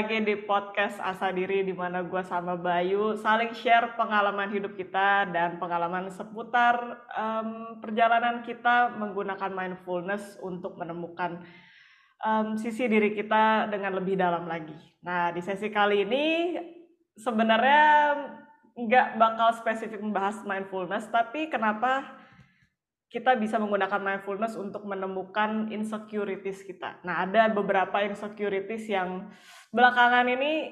lagi di podcast Asa Diri di mana gue sama Bayu saling share pengalaman hidup kita dan pengalaman seputar um, perjalanan kita menggunakan mindfulness untuk menemukan um, sisi diri kita dengan lebih dalam lagi. Nah di sesi kali ini sebenarnya nggak bakal spesifik membahas mindfulness, tapi kenapa kita bisa menggunakan mindfulness untuk menemukan insecurities kita. Nah, ada beberapa insecurities yang belakangan ini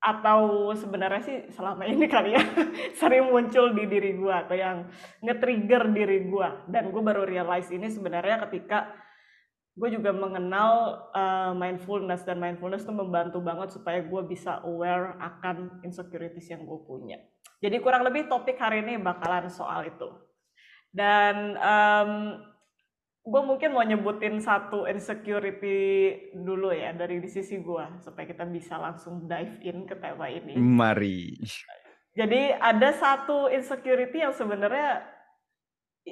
atau sebenarnya sih selama ini kali ya sering muncul di diri gue atau yang nge-trigger diri gue dan gue baru realize ini sebenarnya ketika gue juga mengenal uh, mindfulness dan mindfulness itu membantu banget supaya gue bisa aware akan insecurities yang gue punya. Jadi kurang lebih topik hari ini bakalan soal itu. Dan um, gue mungkin mau nyebutin satu insecurity dulu ya dari di sisi gue supaya kita bisa langsung dive in ke tema ini. Mari. Jadi ada satu insecurity yang sebenarnya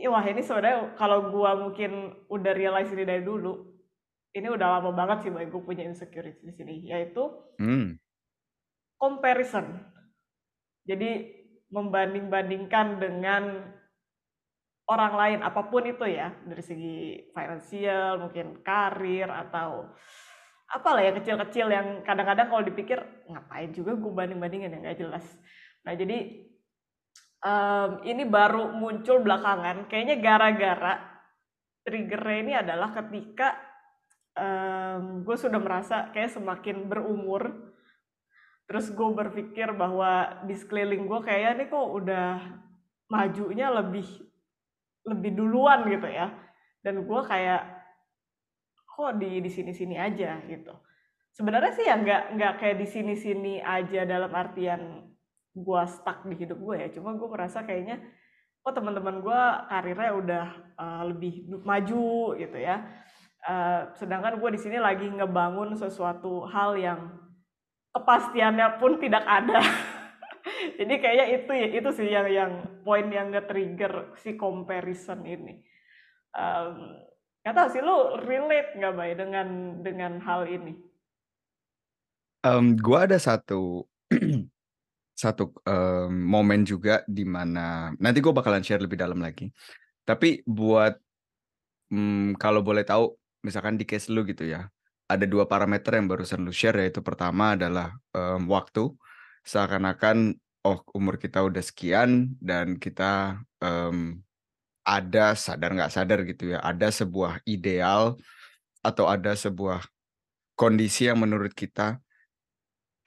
wah ini sebenarnya kalau gue mungkin udah realize ini dari dulu ini udah lama banget sih gue punya insecurity di sini yaitu hmm. comparison. Jadi membanding-bandingkan dengan orang lain apa pun itu ya dari segi finansial mungkin karir atau apalah ya kecil-kecil yang kadang-kadang kalau dipikir ngapain juga gue banding-bandingin yang gak jelas. Nah jadi um, ini baru muncul belakangan kayaknya gara-gara triggernya ini adalah ketika um, gue sudah merasa kayak semakin berumur terus gue berpikir bahwa di sekeliling gue kayaknya nih kok udah majunya lebih lebih duluan gitu ya. Dan gue kayak kok di di sini sini aja? gitu. Sebenarnya sih ya nggak nggak kayak di sini sini aja dalam artian gue stuck di hidup gue ya. Cuma gue merasa kayaknya kok teman-teman gue karirnya udah uh, lebih maju gitu ya. Uh, sedangkan gue di sini lagi ngebangun sesuatu hal yang kepastiannya pun tidak ada Jadi kayaknya itu ya itu sih yang yang poin yang nge-trigger si comparison ini. Um, kata sih lu relate nggak bay dengan dengan hal ini? Um, gua ada satu satu um, momen juga di mana nanti gue bakalan share lebih dalam lagi. Tapi buat um, kalau boleh tahu, misalkan di case lu gitu ya, ada dua parameter yang barusan lu share yaitu pertama adalah um, waktu seakan-akan oh umur kita udah sekian dan kita um, ada sadar nggak sadar gitu ya ada sebuah ideal atau ada sebuah kondisi yang menurut kita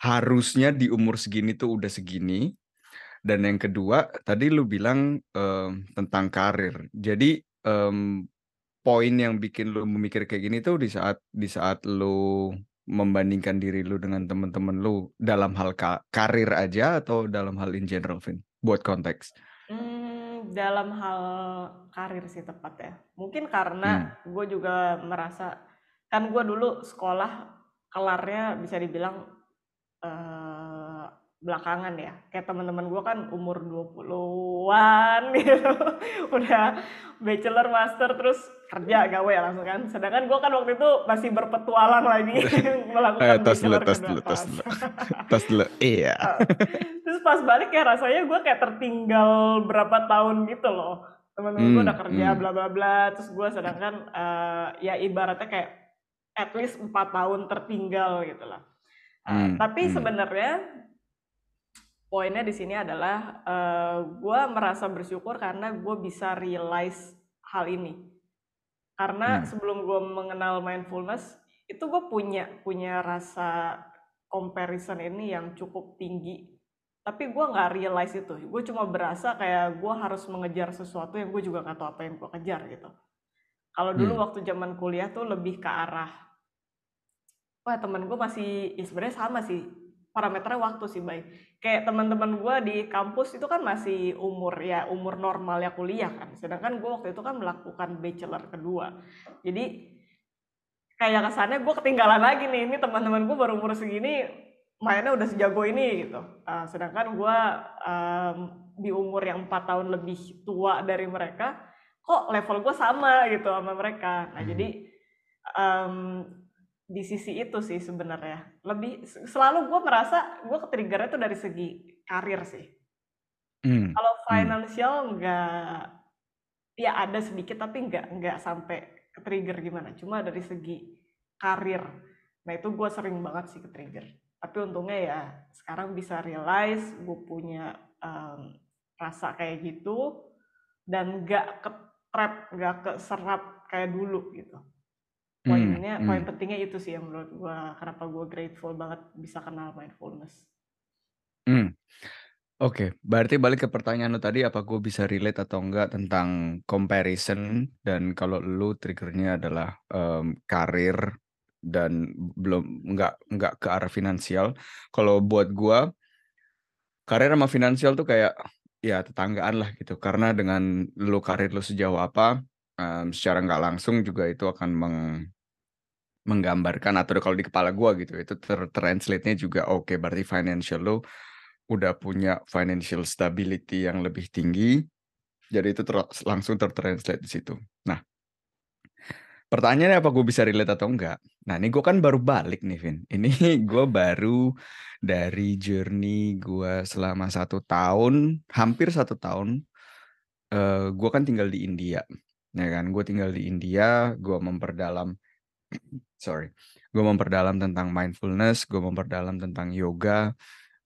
harusnya di umur segini tuh udah segini. Dan yang kedua tadi lu bilang um, tentang karir. Jadi um, poin yang bikin lu memikir kayak gini tuh di saat di saat lu membandingkan diri lu dengan teman-teman lu dalam hal ka karir aja atau dalam hal in general, Vin? Buat konteks. Hmm, dalam hal karir sih tepat ya. Mungkin karena hmm. gue juga merasa kan gue dulu sekolah kelarnya bisa dibilang uh, belakangan ya. Kayak teman-teman gue kan umur 20-an gitu. Udah bachelor, master terus kerja gawe langsung kan. Sedangkan gue kan waktu itu masih berpetualang lagi melakukan eh, tos dulu, tos dulu, tos dulu. tos dulu. Iya. terus pas balik ya rasanya gue kayak tertinggal berapa tahun gitu loh. Teman-teman hmm, gue udah kerja hmm. bla bla bla. Terus gue sedangkan uh, ya ibaratnya kayak at least empat tahun tertinggal gitu lah. Uh, hmm, tapi hmm. sebenarnya poinnya di sini adalah uh, eh, gue merasa bersyukur karena gue bisa realize hal ini. Karena hmm. sebelum gue mengenal mindfulness itu gue punya punya rasa comparison ini yang cukup tinggi. Tapi gue nggak realize itu. Gue cuma berasa kayak gue harus mengejar sesuatu yang gue juga nggak tahu apa yang gue kejar gitu. Kalau dulu hmm. waktu zaman kuliah tuh lebih ke arah wah temen gue masih ya sebenarnya sama sih parameternya waktu sih baik kayak teman-teman gue di kampus itu kan masih umur ya umur normal ya kuliah kan. Sedangkan gue waktu itu kan melakukan bachelor kedua. Jadi kayak kesannya gue ketinggalan lagi nih ini teman-teman gue baru umur segini mainnya udah sejago ini gitu. Uh, sedangkan gue um, di umur yang empat tahun lebih tua dari mereka kok level gue sama gitu sama mereka. Nah jadi um, di sisi itu sih sebenarnya. Lebih selalu gue merasa gue ketriggernya tuh dari segi karir sih. Hmm. Kalau hmm. financial nggak, ya ada sedikit tapi nggak nggak sampai ketrigger gimana. Cuma dari segi karir. Nah itu gue sering banget sih ketrigger. Tapi untungnya ya sekarang bisa realize gue punya um, rasa kayak gitu dan nggak ke trap, nggak keserap kayak dulu gitu. Hmm, Poinnya, hmm. poin pentingnya itu sih yang menurut gue kenapa gue grateful banget bisa kenal mindfulness. Hmm. Oke, berarti balik ke pertanyaan lu tadi, apa gue bisa relate atau enggak tentang comparison dan kalau lu triggernya adalah um, karir dan belum enggak enggak ke arah finansial. Kalau buat gue karir sama finansial tuh kayak ya tetanggaan lah gitu. Karena dengan lu karir lu sejauh apa, um, secara nggak langsung juga itu akan meng menggambarkan atau kalau di kepala gua gitu itu ter-translate-nya juga oke okay, berarti financial lo udah punya financial stability yang lebih tinggi jadi itu ter langsung tertranslate di situ. Nah, pertanyaannya apa gue bisa relate atau enggak? Nah, ini gue kan baru balik nih, Vin. Ini gue baru dari journey gue selama satu tahun, hampir satu tahun. Uh, gue kan tinggal di India, ya kan? Gue tinggal di India, gue memperdalam sorry, gue memperdalam tentang mindfulness, gue memperdalam tentang yoga,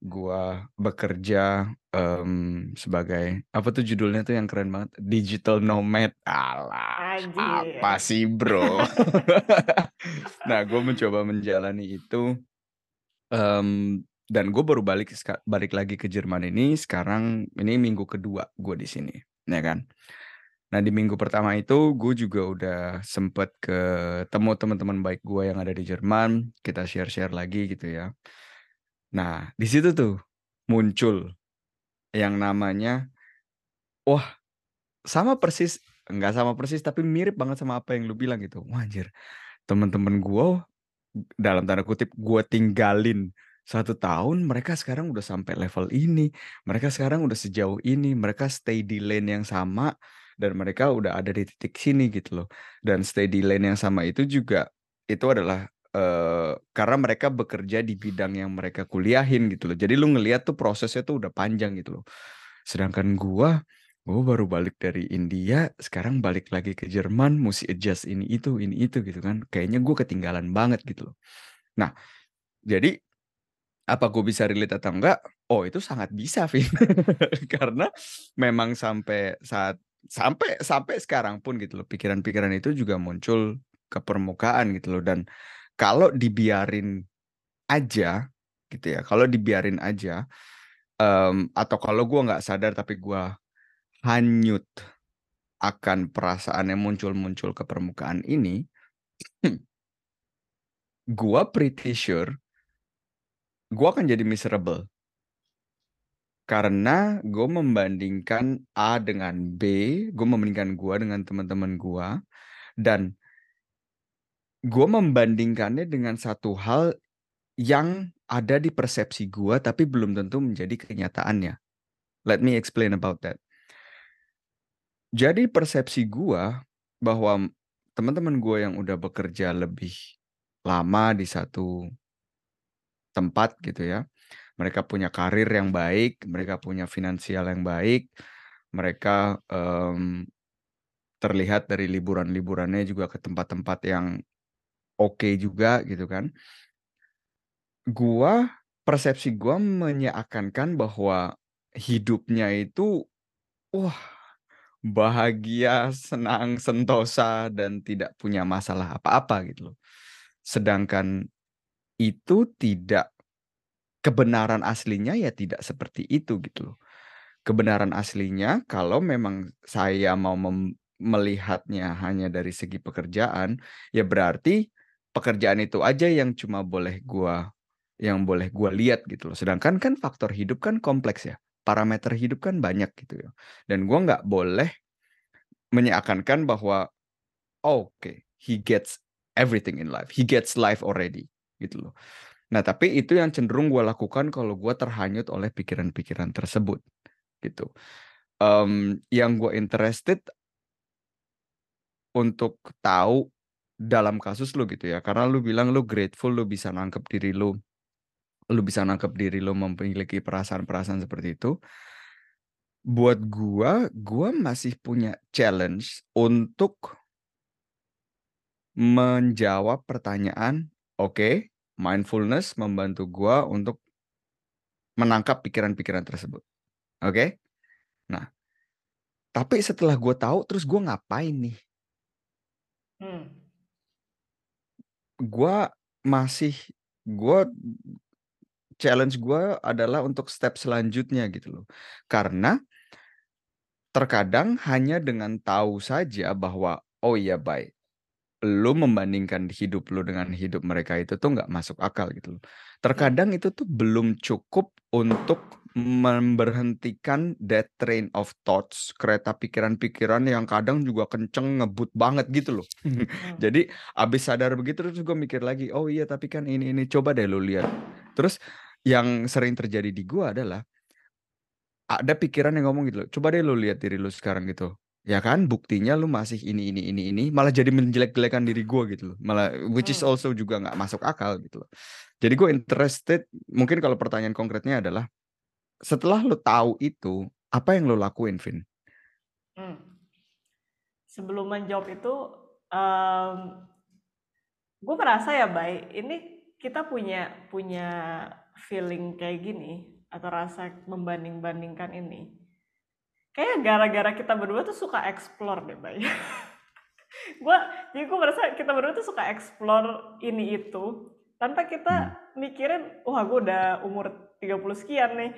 gue bekerja um, sebagai apa tuh judulnya tuh yang keren banget, digital nomad. Alah, apa sih bro? nah, gue mencoba menjalani itu, um, dan gue baru balik balik lagi ke Jerman ini sekarang ini minggu kedua gue di sini, ya kan? Nah di minggu pertama itu gue juga udah sempet ketemu teman-teman baik gue yang ada di Jerman, kita share-share lagi gitu ya. Nah di situ tuh muncul yang namanya, wah sama persis, enggak sama persis tapi mirip banget sama apa yang lu bilang gitu. Wah anjir, teman-teman gue dalam tanda kutip gue tinggalin satu tahun mereka sekarang udah sampai level ini, mereka sekarang udah sejauh ini, mereka stay di lane yang sama dan mereka udah ada di titik sini gitu loh. Dan stay di lane yang sama itu juga itu adalah uh, karena mereka bekerja di bidang yang mereka kuliahin gitu loh. Jadi lu ngelihat tuh prosesnya tuh udah panjang gitu loh. Sedangkan gua gua baru balik dari India, sekarang balik lagi ke Jerman, mesti adjust ini itu, ini itu gitu kan. Kayaknya gua ketinggalan banget gitu loh. Nah, jadi apa gue bisa relate atau enggak? Oh itu sangat bisa, Vin. Karena memang sampai saat sampai sampai sekarang pun gitu loh pikiran-pikiran itu juga muncul ke permukaan gitu loh. Dan kalau dibiarin aja gitu ya kalau dibiarin aja um, atau kalau gue nggak sadar tapi gue hanyut akan perasaan yang muncul-muncul ke permukaan ini gue pretty sure gue akan jadi miserable karena gue membandingkan A dengan B, gue membandingkan gue dengan teman-teman gue, dan gue membandingkannya dengan satu hal yang ada di persepsi gue tapi belum tentu menjadi kenyataannya. Let me explain about that. Jadi persepsi gue bahwa teman-teman gue yang udah bekerja lebih lama di satu tempat gitu ya, mereka punya karir yang baik, mereka punya finansial yang baik, mereka um, terlihat dari liburan-liburannya juga ke tempat-tempat yang oke okay juga gitu kan. Gua persepsi gua menyeakan bahwa hidupnya itu wah bahagia, senang, sentosa dan tidak punya masalah apa-apa gitu loh. Sedangkan itu tidak kebenaran aslinya ya tidak seperti itu gitu loh. Kebenaran aslinya kalau memang saya mau melihatnya hanya dari segi pekerjaan, ya berarti pekerjaan itu aja yang cuma boleh gua yang boleh gua lihat gitu loh. Sedangkan kan faktor hidup kan kompleks ya. Parameter hidup kan banyak gitu ya. Dan gua nggak boleh menyeakan bahwa oh, oke, okay, he gets everything in life. He gets life already gitu loh. Nah, tapi itu yang cenderung gue lakukan kalau gue terhanyut oleh pikiran-pikiran tersebut, gitu. Um, yang gue interested untuk tahu dalam kasus lu gitu ya, karena lu bilang lu grateful lu bisa nangkep diri lu lu bisa nangkep diri lu memiliki perasaan-perasaan seperti itu. Buat gua, gua masih punya challenge untuk menjawab pertanyaan, oke, mindfulness membantu gua untuk menangkap pikiran-pikiran tersebut, oke? Nah, tapi setelah gua tahu, terus gua ngapain nih? Mmm. Gua masih gua challenge gua adalah untuk step selanjutnya gitu loh. Karena terkadang hanya dengan tahu saja bahwa, oh iya baik, lu membandingkan hidup lu dengan hidup mereka itu tuh nggak masuk akal gitu loh. Mmm. Terkadang itu tuh belum cukup untuk memberhentikan that train of thoughts, kereta pikiran-pikiran yang kadang juga kenceng, ngebut banget gitu loh. Mmm. Jadi habis sadar begitu terus gua mikir lagi, "Oh iya tapi kan ini ini." Coba deh lu lihat. Terus yang sering terjadi di gua adalah ada pikiran yang ngomong gitu loh, "Coba deh lu lihat diri lu sekarang," gitu. "Ya kan buktinya lu masih ini ini ini ini." Malah jadi menjelek-jelekan diri gua gitu loh. Malah which is Mmm. also juga nggak masuk akal gitu loh. Jadi gua interested mungkin kalau pertanyaan konkretnya adalah, setelah lu tahu itu, apa yang lu lakuin, Vin? Mmm. Sebelum menjawab itu, mmm, gue merasa ya, Bay, ini kita punya punya feeling kayak gini atau rasa membanding-bandingkan ini, kayaknya gara-gara kita berdua tuh suka explore deh, Bay. Gua jadi gue merasa kita berdua tuh suka explore ini itu, tanpa kita mikirin, "Wah gue udah umur 30 sekian nih,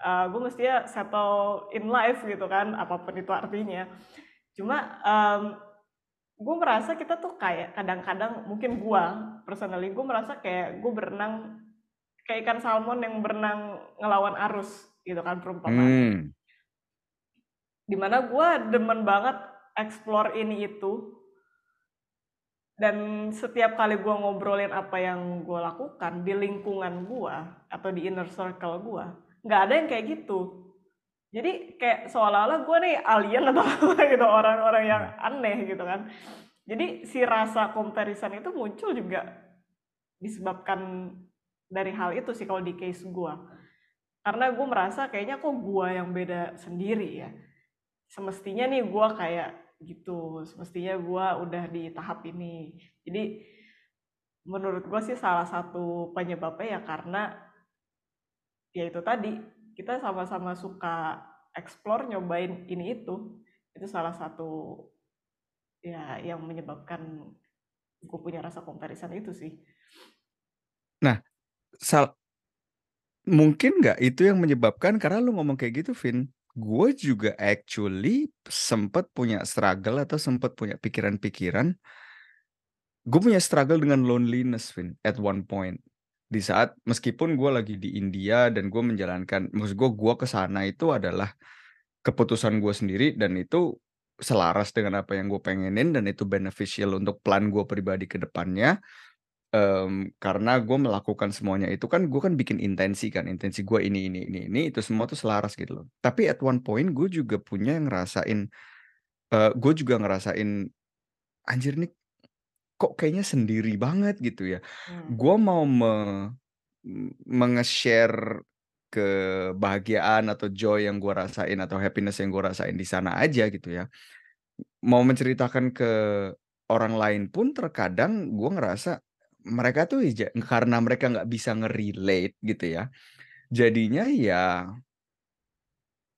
eee, gue mestinya settle in life," gitu kan, apa pun itu artinya. Cuma, mmm, gue merasa kita tuh kayak kadang-kadang mungkin gua, personally gue merasa kayak gue berenang kayak ikan salmon yang berenang ngelawan arus gitu kan perumpamaannya. Mmm. Di mana gua demen banget explore ini itu dan setiap kali gua ngobrolin apa yang gua lakukan di lingkungan gua atau di inner circle gua, nggak ada yang kayak gitu. Jadi kayak seolah-olah gua nih alien atau apa gitu, orang-orang yang Mmm. aneh gitu kan. Jadi si rasa comparison itu muncul juga disebabkan dari hal itu sih kalau di case gua. Karena gue merasa kayaknya kok gua yang beda sendiri ya. Semestinya nih gua kayak gitu, semestinya gua udah di tahap ini. Jadi menurut gua sih salah satu penyebabnya ya karena ya itu tadi, kita sama-sama suka explore, nyobain ini itu. Itu salah satu ya yang menyebabkan gue punya rasa comparison itu sih. Nah, sal mungkin nggak itu yang menyebabkan karena lu ngomong kayak gitu, Vin, gue juga actually sempet punya struggle atau sempet punya pikiran-pikiran gue punya struggle dengan loneliness, Vin, at one point. Di saat meskipun gue lagi di India dan gue menjalankan maksud gue, gue ke sana itu adalah keputusan gue sendiri dan itu selaras dengan apa yang gue pengenin dan itu beneficial untuk plan gue pribadi ke depannya. Mmm, karena gue melakukan semuanya itu kan gue kan bikin intensi kan, intensi gue ini ini ini ini, itu semua tuh selaras gitu loh. Tapi at one point gue juga punya ngerasain, eee, gue juga ngerasain, "Anjir nih, kok kayaknya sendiri banget," gitu ya. Mmm. Gue mau me me-nge-share kebahagiaan atau joy yang gue rasain atau happiness yang gue rasain di sana aja gitu ya. Mau menceritakan ke orang lain pun terkadang gue ngerasa mereka tuh karena mereka nggak bisa nge-relate gitu ya, jadinya ya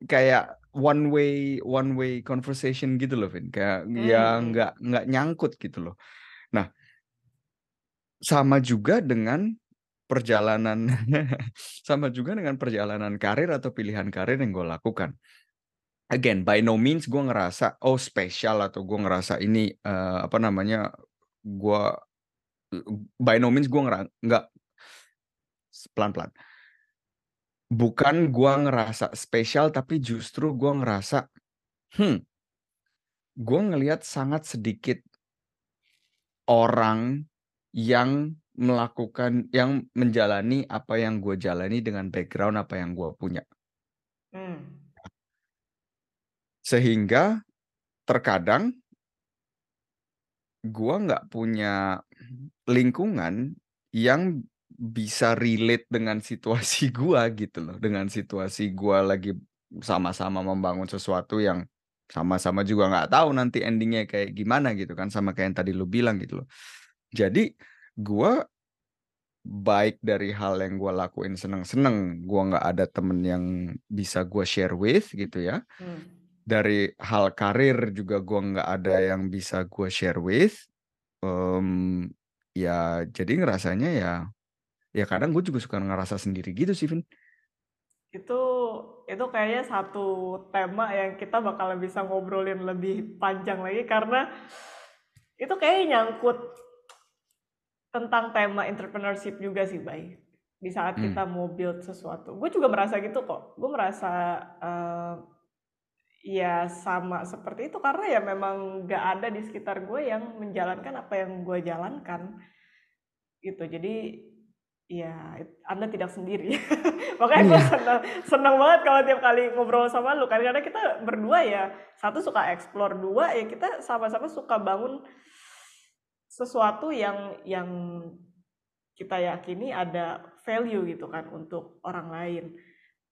kayak one way one way conversation gitu loh, Vin, kayak ya mhm. nggak nggak nyangkut gitu loh. Nah sama juga dengan perjalanan sama juga dengan perjalanan karir atau pilihan karir yang gue lakukan. Again, by no means gue ngerasa, oh spesial atau gue ngerasa ini, eee, apa namanya, gue by no means gue nggak pelan-pelan. Bukan gue ngerasa spesial, tapi justru gue ngerasa, hmm gue ngelihat sangat sedikit orang yang melakukan yang menjalani apa yang gue jalani dengan background apa yang gue punya. Mmm. Sehingga terkadang gua nggak punya lingkungan yang bisa relate dengan situasi gua gitu loh, dengan situasi gua lagi sama-sama membangun sesuatu yang sama-sama juga nggak tahu nanti ending-nya kayak gimana gitu kan, sama kayak yang tadi lu bilang gitu loh. Jadi gua baik dari hal yang gua lakuin seneng-seneng, gua nggak ada temen yang bisa gua share with gitu ya. Hmm. Dari hal karir juga gua nggak ada yang bisa gua share with, mmm, ya jadi ngerasanya ya ya kadang gue juga suka ngerasa sendiri gitu sih, Vin. Itu itu kayaknya satu tema yang kita bakal bisa ngobrolin lebih panjang lagi karena itu kayaknya nyangkut tentang tema entrepreneurship juga sih, Bay. Di saat Hmm. kita mau build sesuatu. Gue juga merasa gitu kok. Gue merasa eh, ya sama seperti itu karena ya memang gak ada di sekitar gue yang menjalankan apa yang gue jalankan gitu. Jadi ya Anda tidak sendiri. Makanya gue Iya. senang, senang banget kalau tiap kali ngobrol sama lu kan karena kita berdua ya satu suka explore dua ya kita sama-sama suka bangun sesuatu yang yang kita yakini ada value gitu kan untuk orang lain.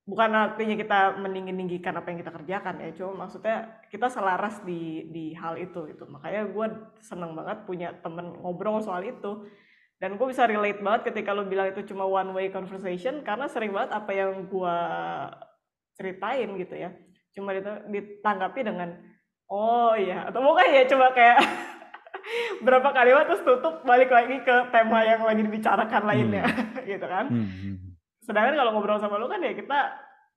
Bukan artinya kita meninggi-ninggikan apa yang kita kerjakan ya, cuma maksudnya kita selaras di di hal itu gitu. Makanya gue seneng banget punya temen ngobrol soal itu. Dan gue bisa relate banget ketika lu bilang itu cuma one way conversation karena sering banget apa yang gue ceritain gitu ya. Cuma dit- ditanggapi dengan oh iya atau mungkin ya coba kayak berapa kalimat terus tutup balik lagi ke tema yang lagi dibicarakan lainnya gitu kan. Hmm, hmm. Sedangkan kalau ngobrol sama lu kan ya kita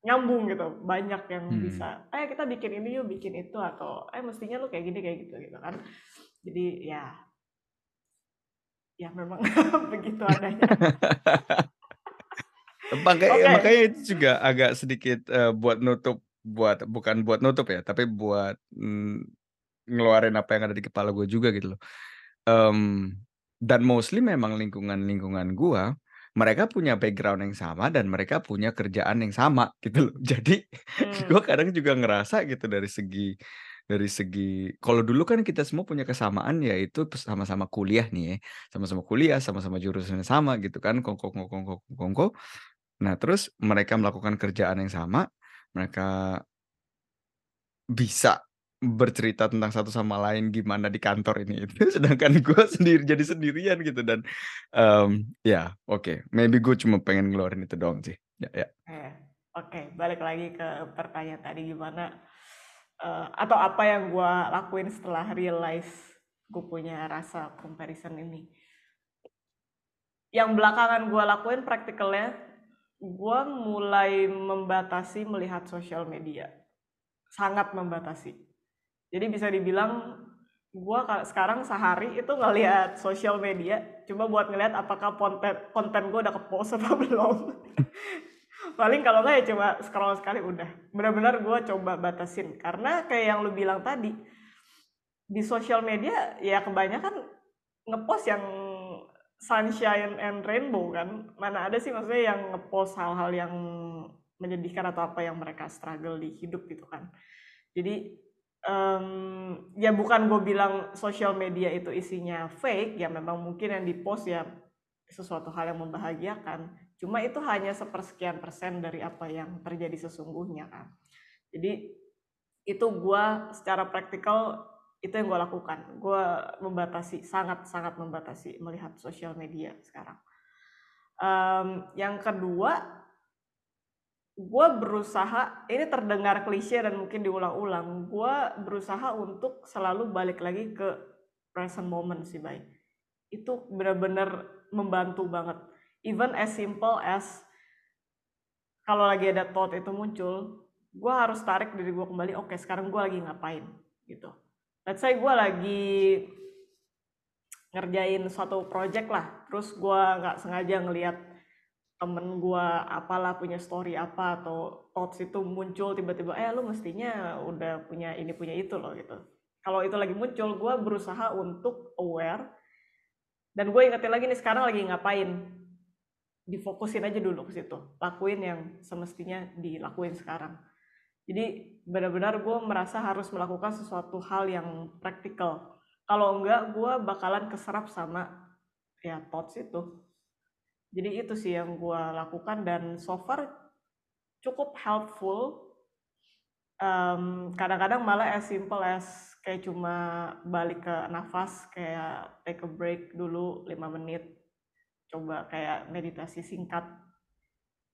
nyambung gitu, banyak yang Hmm. bisa. Eh kita bikin ini yuk, bikin itu atau eh mestinya lu kayak gini kayak gitu gitu kan. Jadi ya ya memang begitu adanya. Makanya Oke. makanya itu juga agak sedikit, eee, buat nutup buat bukan buat nutup ya, tapi buat, mmm, ngeluarin apa yang ada di kepala gue juga gitu loh. Mmm, dan mostly memang lingkungan-lingkungan gua, mereka punya background yang sama dan mereka punya kerjaan yang sama gitu loh. Jadi Hmm. gue kadang juga ngerasa gitu dari segi dari segi kalau dulu kan kita semua punya kesamaan yaitu sama-sama kuliah nih ya, sama-sama kuliah, sama-sama jurusan yang sama gitu kan, kongko kongko kongko kongko. Nah terus mereka melakukan kerjaan yang sama, mereka bisa bercerita tentang satu sama lain gimana di kantor ini itu, sedangkan gue sendiri jadi sendirian gitu dan, mmm, ya oke, maybe gue cuma pengen ngeluarin itu doang sih. Ya ya. Eh, Oke, balik lagi ke pertanyaan tadi gimana eh, atau apa yang gue lakuin setelah realize gue punya rasa comparison ini. Yang belakangan gue lakuin praktikalnya, gue mulai membatasi melihat sosial media, sangat membatasi. Jadi bisa dibilang gue sekarang sehari itu ngelihat sosial media, cuma buat ngelihat apakah konten konten gue udah ke post apa belum. paling kalau nggak ya cuma scroll sekali udah. Benar-benar gue coba batasin. Karena kayak yang lu bilang tadi di sosial media ya kebanyakan ngepost yang sunshine and rainbow kan. Mana ada sih maksudnya yang ngepost hal-hal yang menyedihkan atau apa yang mereka struggle di hidup gitu kan. Jadi em, ya bukan gue bilang sosial media itu isinya fake ya memang mungkin yang dipost ya sesuatu hal yang membahagiakan. Cuma itu hanya sepersekian persen dari apa yang terjadi sesungguhnya kan. Jadi itu gue secara praktikal itu yang gue lakukan. Gue membatasi sangat sangat membatasi melihat sosial media sekarang. Em, yang kedua gue berusaha ini terdengar klise dan mungkin diulang-ulang. Gue berusaha untuk selalu balik lagi ke present moment sih baik itu benar-benar membantu banget. Even as simple as kalau lagi ada thought itu muncul gue harus tarik diri gue kembali oke sekarang gue lagi ngapain? Gitu. Let's say gue lagi ngerjain suatu project lah terus gue nggak sengaja ngelihat temen gue apalah punya story apa atau thoughts itu muncul tiba-tiba eh lu mestinya udah punya ini punya itu loh gitu. Kalau itu lagi muncul gue berusaha untuk aware. Dan gue ingetin lagi nih sekarang lagi ngapain? Difokusin aja dulu ke situ. Lakuin yang semestinya dilakuin sekarang. Jadi benar-benar gue merasa harus melakukan sesuatu hal yang praktikal. Kalau enggak, gue bakalan keserap sama ya thoughts itu. Jadi itu sih yang gue lakukan dan so far cukup helpful. Um, kadang-kadang malah as simple as kayak cuma balik ke nafas, kayak take a break dulu 5 menit, coba kayak meditasi singkat,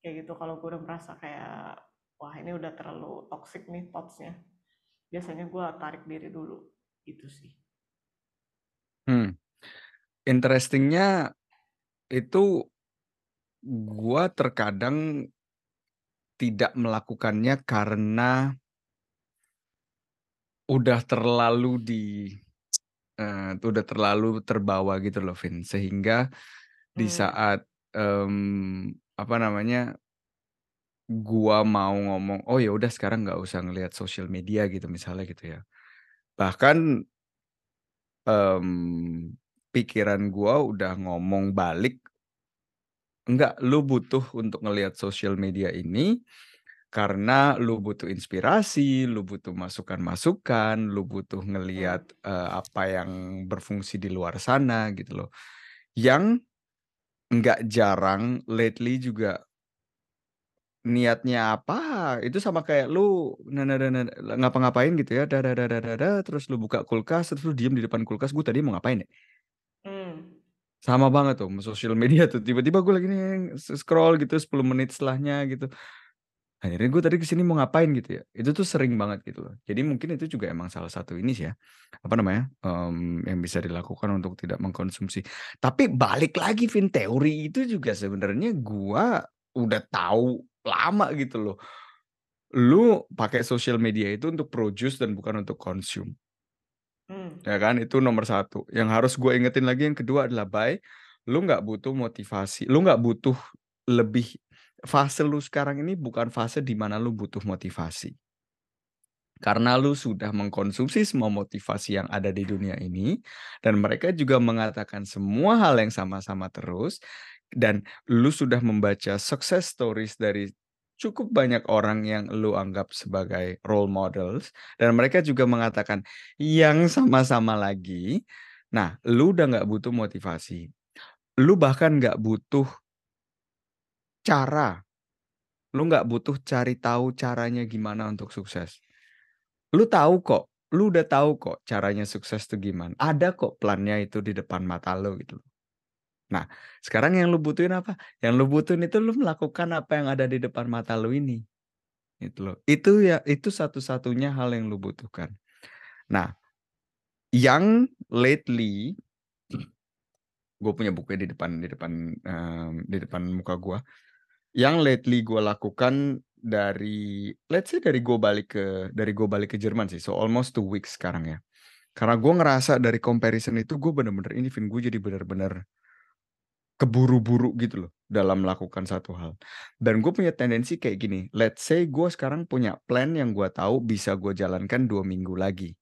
kayak gitu kalau gue udah merasa kayak wah ini udah terlalu toxic nih thoughtsnya. Biasanya gue tarik diri dulu itu sih. Hmm. Interestingnya itu gue terkadang tidak melakukannya karena udah terlalu di uh, udah terlalu terbawa gitu loh Vin sehingga di hmm. saat um, apa namanya gua mau ngomong oh ya udah sekarang nggak usah ngelihat sosial media gitu misalnya gitu ya bahkan um, pikiran gua udah ngomong balik enggak lu butuh untuk ngelihat sosial media ini karena lu butuh inspirasi, lu butuh masukan-masukan, lu butuh ngelihat hmm. uh, apa yang berfungsi di luar sana gitu loh. Yang nggak jarang lately juga niatnya apa, itu sama kayak lu ngapa-ngapain gitu ya, terus lu buka kulkas, terus lu diem di depan kulkas, "Gue tadi mau ngapain ya?" Sama banget tuh sosial media tuh, tiba-tiba gue lagi nih scroll gitu 10 menit setelahnya gitu. Akhirnya gue tadi ke sini mau ngapain gitu ya, itu tuh sering banget gitu loh. Jadi mungkin itu juga emang salah satu ini sih ya, apa namanya, um, yang bisa dilakukan untuk tidak mengkonsumsi. Tapi balik lagi Vin, teori itu juga sebenarnya gue udah tahu lama gitu loh. Lu pakai sosial media itu untuk produce dan bukan untuk consume. Hmm. Ya kan, itu nomor satu. Yang harus gue ingetin lagi yang kedua adalah by, lu nggak butuh motivasi, lu nggak butuh lebih fase lu sekarang ini bukan fase di mana lu butuh motivasi. Karena lu sudah mengkonsumsi semua motivasi yang ada di dunia ini, dan mereka juga mengatakan semua hal yang sama-sama terus, dan lu sudah membaca success stories dari cukup banyak orang yang lu anggap sebagai role models, dan mereka juga mengatakan yang sama-sama lagi. Nah, lu udah nggak butuh motivasi. Lu bahkan nggak butuh cara. Lu nggak butuh cari tahu caranya gimana untuk sukses. Lu tahu kok, lu udah tahu kok caranya sukses tuh gimana. Ada kok plannya itu di depan mata lu gitu. Nah, sekarang yang lu butuhin apa? Yang lu butuhin itu lu melakukan apa yang ada di depan mata lu ini. Itu loh. Itu ya itu satu-satunya hal yang lu butuhkan. Nah, yang lately gue punya bukunya di depan di depan um, di depan muka gue yang lately gue lakukan dari let's say dari gue balik ke dari gue balik ke Jerman sih so almost two weeks sekarang ya karena gue ngerasa dari comparison itu gue bener-bener ini Vin gue jadi bener-bener keburu-buru gitu loh dalam melakukan satu hal dan gue punya tendensi kayak gini let's say gue sekarang punya plan yang gue tahu bisa gue jalankan dua minggu lagi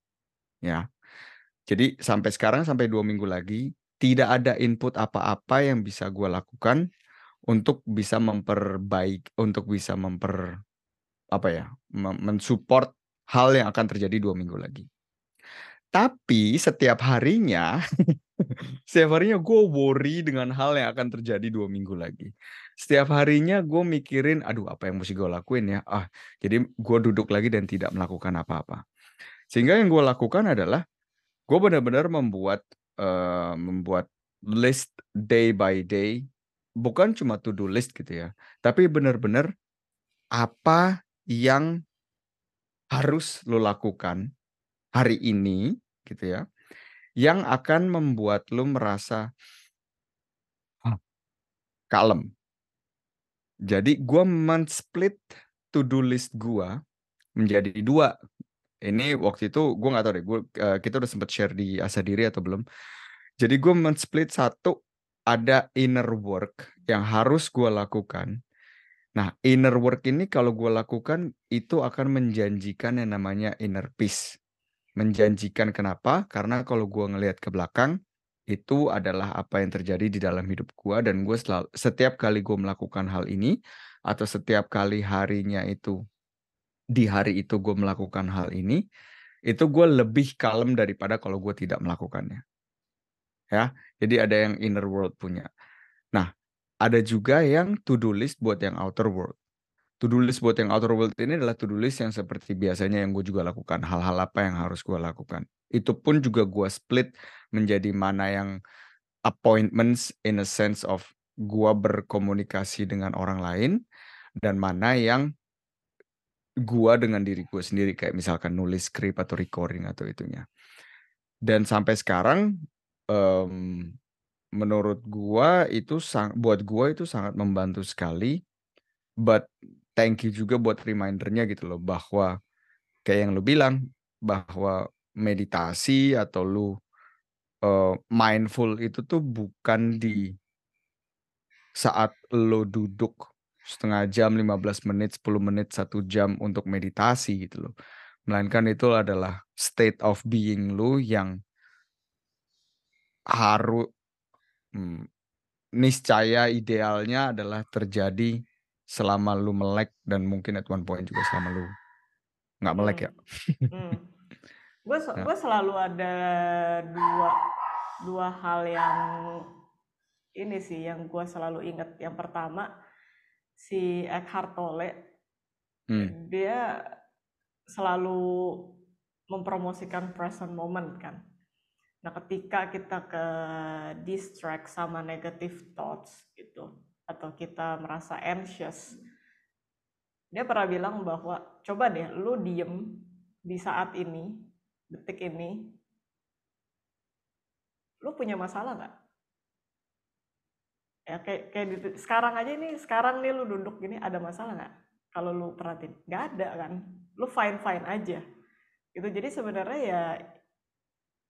ya jadi sampai sekarang sampai dua minggu lagi tidak ada input apa-apa yang bisa gue lakukan untuk bisa memperbaik untuk bisa memper apa ya, mensupport hal yang akan terjadi dua minggu lagi. Tapi setiap harinya setiap harinya gue worry dengan hal yang akan terjadi dua minggu lagi. Setiap harinya gue mikirin, "Aduh apa yang mesti gue lakuin ya?" Ah, jadi gue duduk lagi dan tidak melakukan apa-apa. Sehingga yang gue lakukan adalah, gue benar-benar membuat, uh, membuat list day by day bukan cuma to do list gitu ya, tapi benar-benar apa yang harus lo lakukan hari ini gitu ya, yang akan membuat lo merasa kalem. Jadi gue men-split to do list gue menjadi dua. Ini waktu itu gue nggak tahu deh, gue uh, kita udah sempat share di Asa Diri atau belum. Jadi gue men-split satu ada inner work yang harus gue lakukan. Nah, inner work ini kalau gue lakukan itu akan menjanjikan yang namanya inner peace. Menjanjikan kenapa? Karena kalau gue ngelihat ke belakang, itu adalah apa yang terjadi di dalam hidup gue dan gue selalu setiap kali gue melakukan hal ini atau setiap kali harinya itu di hari itu gue melakukan hal ini itu gue lebih kalem daripada kalau gue tidak melakukannya. Ya, jadi ada yang inner world punya. Nah, ada juga yang to do list buat yang outer world. To do list buat yang outer world ini adalah to do list yang seperti biasanya yang gue juga lakukan. Hal-hal apa yang harus gue lakukan. Itu pun juga gue split menjadi mana yang appointments in a sense of gue berkomunikasi dengan orang lain dan mana yang gua dengan diri gue sendiri kayak misalkan nulis skrip atau recording atau itunya. Dan sampai sekarang um, menurut gua itu sang buat gua itu sangat membantu sekali. But thank you juga buat remindernya gitu loh bahwa kayak yang lu bilang bahwa meditasi atau lu uh, mindful itu tuh bukan di saat lo duduk setengah jam, 15 menit, 10 menit, satu jam untuk meditasi gitu loh. Melainkan itu adalah state of being lu yang harus hmm, niscaya idealnya adalah terjadi selama lu melek dan mungkin at one point juga selama lu nggak melek Hmm. ya. Hmm. Gue Nah. gue selalu ada dua dua hal yang ini sih yang gue selalu inget. Yang pertama si Eckhart Tolle Hmm. dia selalu mempromosikan present moment kan. Nah ketika kita ke distract sama negative thoughts gitu atau kita merasa anxious, dia pernah bilang bahwa coba deh lu diem di saat ini, detik ini, lu punya masalah nggak? Ya kayak kayak di, sekarang aja nih, sekarang nih lu duduk gini ada masalah nggak? Kalau lu perhatiin, nggak ada kan? Lu fine fine aja. Gitu jadi sebenarnya ya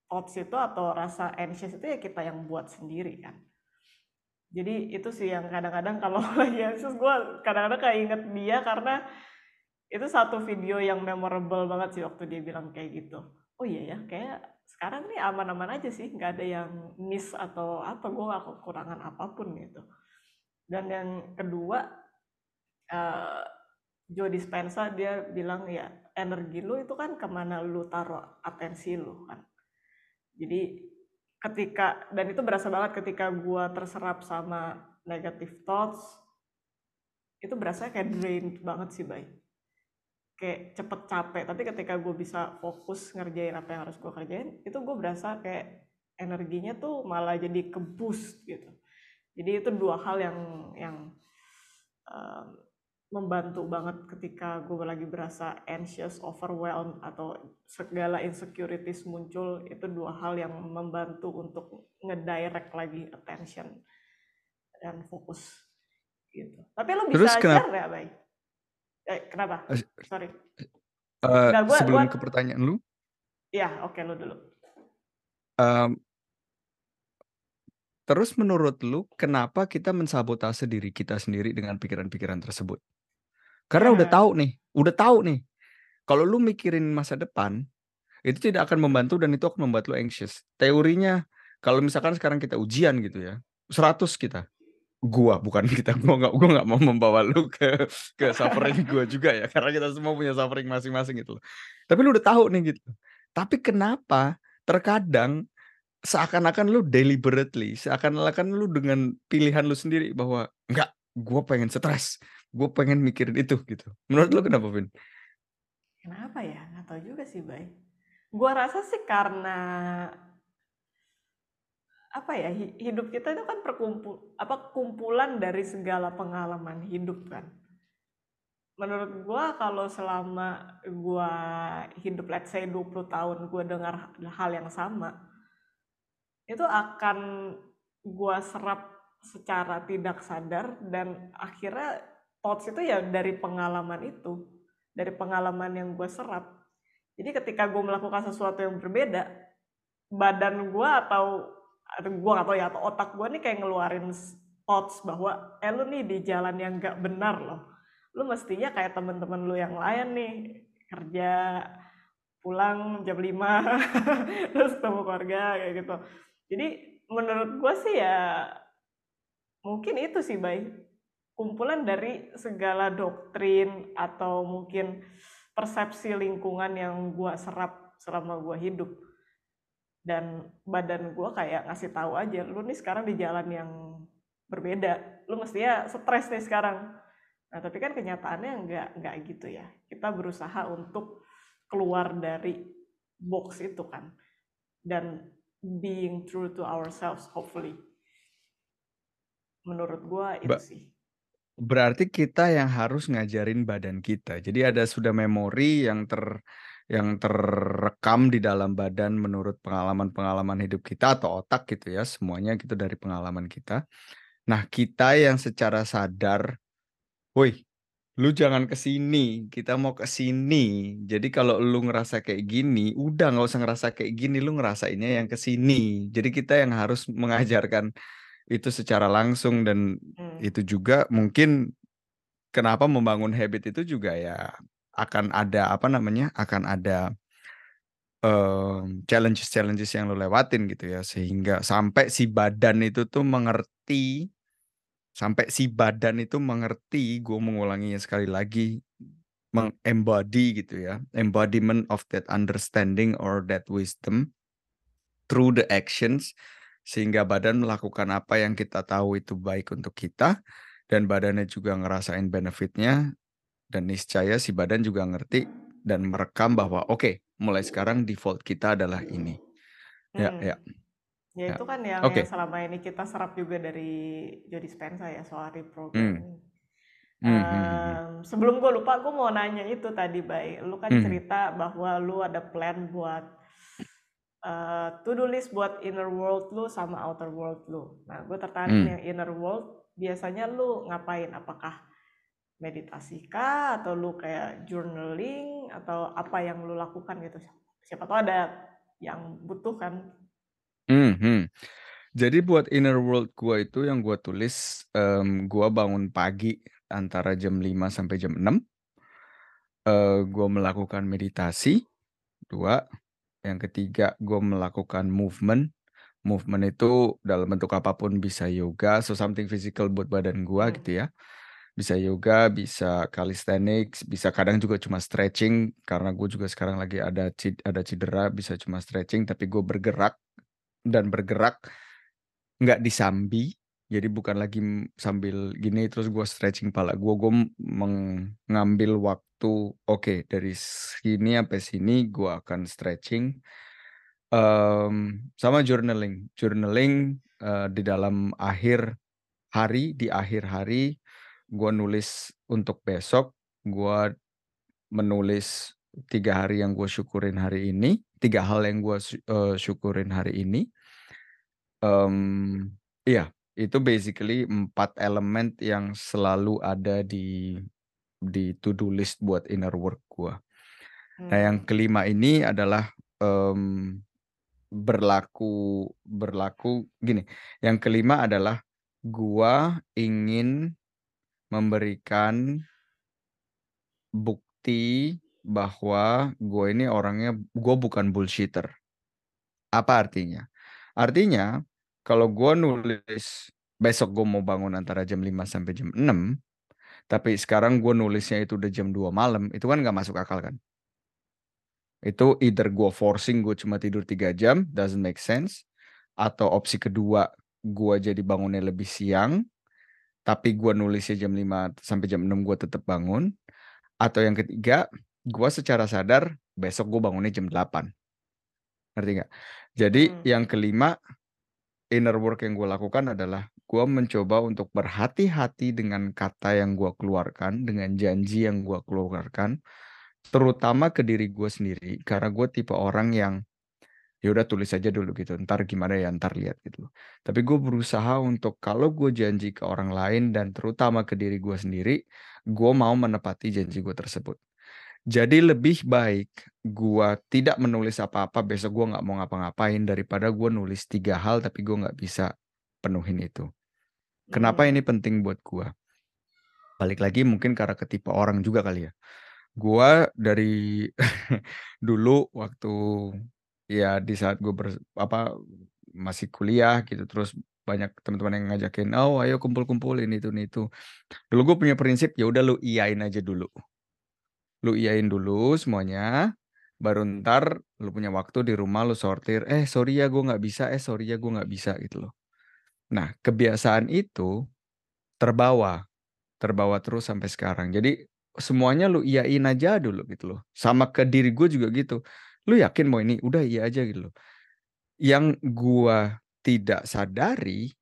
thoughts itu atau rasa anxious itu ya kita yang buat sendiri kan. Jadi itu sih yang kadang-kadang kalau lagi anxious gue kadang-kadang kayak inget dia karena itu satu video yang memorable banget sih waktu dia bilang kayak gitu. Oh iya ya, kayak sekarang nih aman-aman aja sih, nggak ada yang miss atau apa, gue gak kekurangan apa pun gitu. Dan yang kedua, uh, Joe Dispenza dia bilang ya energi lu itu kan ke mana lu taruh atensi lu kan. Jadi ketika dan itu berasa banget ketika gua terserap sama negative thoughts itu berasa kayak drained banget sih bay. Kayak cepet capek tapi ketika gue bisa fokus ngerjain apa yang harus gue kerjain itu gue berasa kayak energinya tuh malah jadi ke boost gitu. Jadi itu dua hal yang yang membantu banget ketika gue lagi berasa anxious, overwhelmed atau segala insecurities muncul itu dua hal yang membantu untuk ngedirect lagi attention dan fokus gitu. Tapi lo bisa Terus kenapa? ya, Bay? Eh, kenapa? Sorry. Uh, Nggak, gua, sebelum gua, ke pertanyaan lu, ya oke okay, lo dulu. um, terus menurut lu kenapa kita mensabotase diri kita sendiri dengan pikiran-pikiran tersebut? Karena udah Ya, tahu nih, udah tahu nih. Kalau lu mikirin masa depan, itu tidak akan membantu dan itu akan membuat lu anxious. Teorinya, kalau misalkan sekarang kita ujian gitu ya, 100 kita. Gua, bukan kita. Gua nggak gua nggak mau membawa lu ke ke suffering gua juga ya, karena kita semua punya suffering masing-masing gitu loh. Tapi lu udah tahu nih gitu. Tapi kenapa terkadang seakan-akan lu deliberately, seakan-akan lu dengan pilihan lu sendiri bahwa enggak, gua pengen stres, gue pengen mikirin itu gitu. Menurut lo kenapa, Vin? Kenapa ya? Nggak tahu juga sih, Bay. Gua rasa sih karena apa ya hidup kita itu kan perkumpul apa kumpulan dari segala pengalaman hidup kan. Menurut gua kalau selama gua hidup let's say 20 tahun gua dengar hal yang sama itu akan gua serap secara tidak sadar dan akhirnya thoughts itu ya dari pengalaman itu dari pengalaman yang gue serap. Jadi ketika gue melakukan sesuatu yang berbeda badan gue atau atau gue atau ya atau otak gue nih kayak ngeluarin thoughts bahwa eh lu nih di jalan yang gak benar loh. Lu mestinya kayak temen-temen lu yang lain nih kerja pulang jam 5 terus ketemu keluarga kayak gitu jadi menurut gue sih ya mungkin itu sih baik kumpulan dari segala doktrin atau mungkin persepsi lingkungan yang gua serap selama gue hidup. Dan badan gue kayak ngasih tahu aja lu nih sekarang di jalan yang berbeda. Lu mestinya stres nih sekarang. Nah tapi kan kenyataannya nggak nggak gitu ya. Kita berusaha untuk keluar dari box itu kan. Dan being true to ourselves hopefully menurut gue itu Ba sih berarti kita yang harus ngajarin badan kita. Jadi ada sudah memori yang ter yang terekam di dalam badan menurut pengalaman-pengalaman hidup kita atau otak gitu ya, semuanya gitu dari pengalaman kita. Nah, kita yang secara sadar, "Woi, lu jangan ke sini, kita mau ke sini." Jadi kalau lu ngerasa kayak gini, udah nggak usah ngerasa kayak gini, lu ngerasainnya yang ke sini. Jadi kita yang harus mengajarkan itu secara langsung dan Hmm. itu juga mungkin kenapa membangun habit itu juga ya akan ada, apa namanya, akan ada mmm, challenges-challenges yang lu lewatin gitu ya, sehingga sampai si badan itu tuh mengerti sampai si badan itu mengerti, gue mengulanginya sekali lagi, meng-embody gitu ya, embodiment of that understanding or that wisdom through the actions, sehingga badan melakukan apa yang kita tahu itu baik untuk kita, dan badannya juga ngerasain benefit-nya, dan niscaya si badan juga ngerti dan merekam bahwa, "Oke, mulai sekarang default kita adalah ini." Ya Hmm. ya. Ya Ya, itu kan yang yang selama ini kita serap juga dari Joe Dispenza ya soal reprogramming. Mmm, mhm mhm. Mmm, sebelum gue lupa, gue mau nanya itu tadi, Bay. Lu kan Mmm. cerita bahwa lu ada plan buat eee, to do list buat inner world lu sama outer world lu. Nah, gue tertarik nih yang inner world, biasanya lu ngapain? Apakah meditasi kah? Atau lu kayak journaling? Atau apa yang lu lakukan gitu? Siapa tahu ada yang butuh kan? Mhm. Jadi buat inner world gua itu yang gua tulis, mmm, gua bangun pagi antara jam 5 sampai jam 6. Eee, gua melakukan meditasi, 2. Yang ketiga, gua melakukan movement. Movement itu dalam bentuk apa pun, bisa yoga, so something physical buat badan gua gitu ya. Bisa yoga, bisa calisthenics, bisa kadang juga cuma stretching, karena gue juga sekarang lagi ada ada cedera, bisa cuma stretching, tapi gue bergerak, dan bergerak nggak disambi. Jadi bukan lagi, sambil gini terus gue stretching pala gue, gue mengambil waktu, oke dari sini sampai sini gue akan stretching. Mmm, sama journaling. Journaling, eee, di dalam akhir hari, di akhir hari, gue nulis untuk besok, gue menulis 3 hari yang gue syukurin hari ini, 3 hal yang gue eee, syukurin hari ini. Mmm, iya, itu basically 4 elemen yang selalu ada di di to do list buat inner work gua. Nah, yang Mmm. kelima ini adalah, mmm, berlaku berlaku gini, yang kelima adalah gua ingin memberikan bukti bahwa gue ini orangnya gue bukan bullshit-ter. Apa artinya? Artinya, kalau gue nulis besok gue mau bangun antara jam 5 sampai jam 6, tapi sekarang gue nulisnya itu udah jam 2 malam, itu kan nggak masuk akal kan? Itu either gue forcing gue cuma tidur 3 jam, doesn't make sense, atau opsi kedua, gue jadi bangunnya lebih siang, tapi gue nulisnya jam 5 sampai jam 6 gue tetap bangun, atau yang ketiga, gue secara sadar besok gue bangunnya jam 8. Ngerti nggak? Jadi Mmm. yang kelima, inner work yang gue lakukan adalah gue mencoba untuk berhati-hati dengan kata yang gue keluarkan, dengan janji yang gue keluarkan, terutama ke diri gue sendiri, karena gue tipe orang yang, ya udah tulis aja dulu gitu, entar gimana ya, entar lihat gitu. Tapi gue berusaha untuk kalau gue janji ke orang lain dan terutama ke diri gue sendiri, gue mau menepati janji gue tersebut. Jadi lebih baik gue tidak menulis apa-apa, besok gue nggak mau ngapa-ngapain, daripada gue nulis 3 hal tapi gue nggak bisa penuhin itu. Kenapa ini Mmm. penting buat gue? Balik lagi mungkin karena ke tipe orang juga kali ya. Gua dari dulu waktu ya di saat gue ber apa, masih kuliah gitu, terus banyak teman-teman yang ngajakin, "Oh ayo kumpul-kumpul ini itu ini itu." Dulu gue punya prinsip, ya udah lu iyain aja dulu. Lu iyain dulu semuanya, Baru entar lu punya waktu di rumah lu sortir, "Eh, sorry ya gue nggak bisa, eh sorry ya gue nggak bisa," gitu loh. Nah, kebiasaan itu terbawa, terbawa terus sampai sekarang. Jadi semuanya lu iyain aja dulu gitu loh. Sama ke diri gue juga gitu. "Lu yakin mau ini?" "Udah iya aja," gitu loh. Yang gua tidak sadari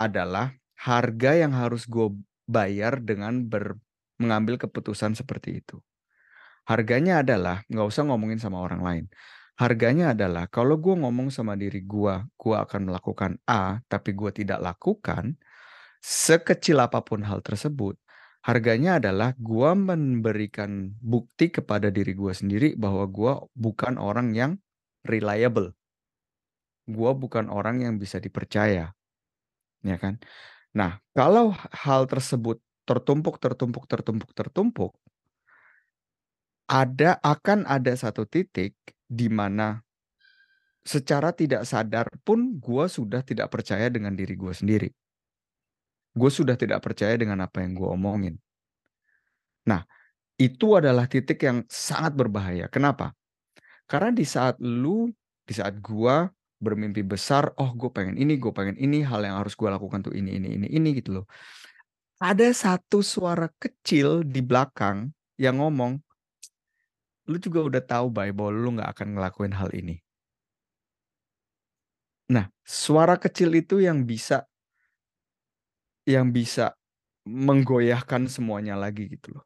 adalah harga yang harus gue bayar dengan ber mengambil keputusan seperti itu. Harganya adalah nggak usah ngomongin sama orang lain. Harganya adalah kalau gue ngomong sama diri gua, gua akan melakukan A, tapi gua tidak lakukan, sekecil apa pun hal tersebut, harganya adalah gua memberikan bukti kepada diri gua sendiri bahwa gua bukan orang yang reliable. Gua bukan orang yang bisa dipercaya. Ya kan? Nah, kalau hal tersebut tertumpuk tertumpuk tertumpuk tertumpuk ada akan ada satu titik di mana secara tidak sadar pun gua sudah tidak percaya dengan diri gua sendiri. Gue sudah tidak percaya dengan apa yang gue omongin. Nah, itu adalah titik yang sangat berbahaya. Kenapa? Karena di saat lu, di saat gua bermimpi besar, "Oh, gue pengen ini, gue pengen ini, hal yang harus gue lakukan tuh ini ini ini ini," gitu loh. Ada satu suara kecil di belakang yang ngomong, "Lu juga udah tahu, Bay, bahwa lu nggak akan ngelakuin hal ini." Nah, suara kecil itu yang bisa yang bisa menggoyahkan semuanya lagi gitu loh.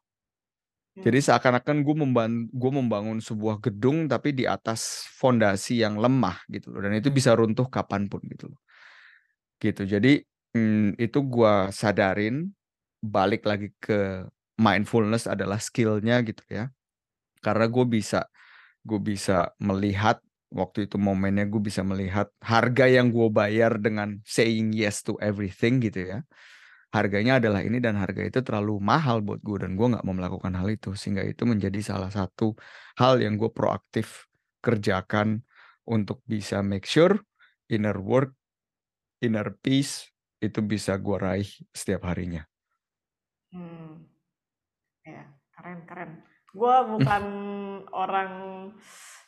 Jadi Hmm. seakan-akan gue memban gue membangun sebuah gedung tapi di atas fondasi yang lemah gitu loh, dan itu bisa runtuh kapan pun gitu loh. Gitu, jadi, mmm, itu gua sadarin, balik lagi ke mindfulness adalah skill-nya gitu ya. Karena gue bisa gue bisa melihat waktu itu momennya gue bisa melihat harga yang gue bayar dengan saying yes to everything gitu ya. Harganya adalah ini dan harga itu terlalu mahal buat gue dan gue nggak mau melakukan hal itu. Sehingga itu menjadi salah satu hal yang gue proaktif kerjakan untuk bisa make sure inner work, inner peace itu bisa gue raih setiap harinya. Hmm. Ya, keren keren. Gua bukan orang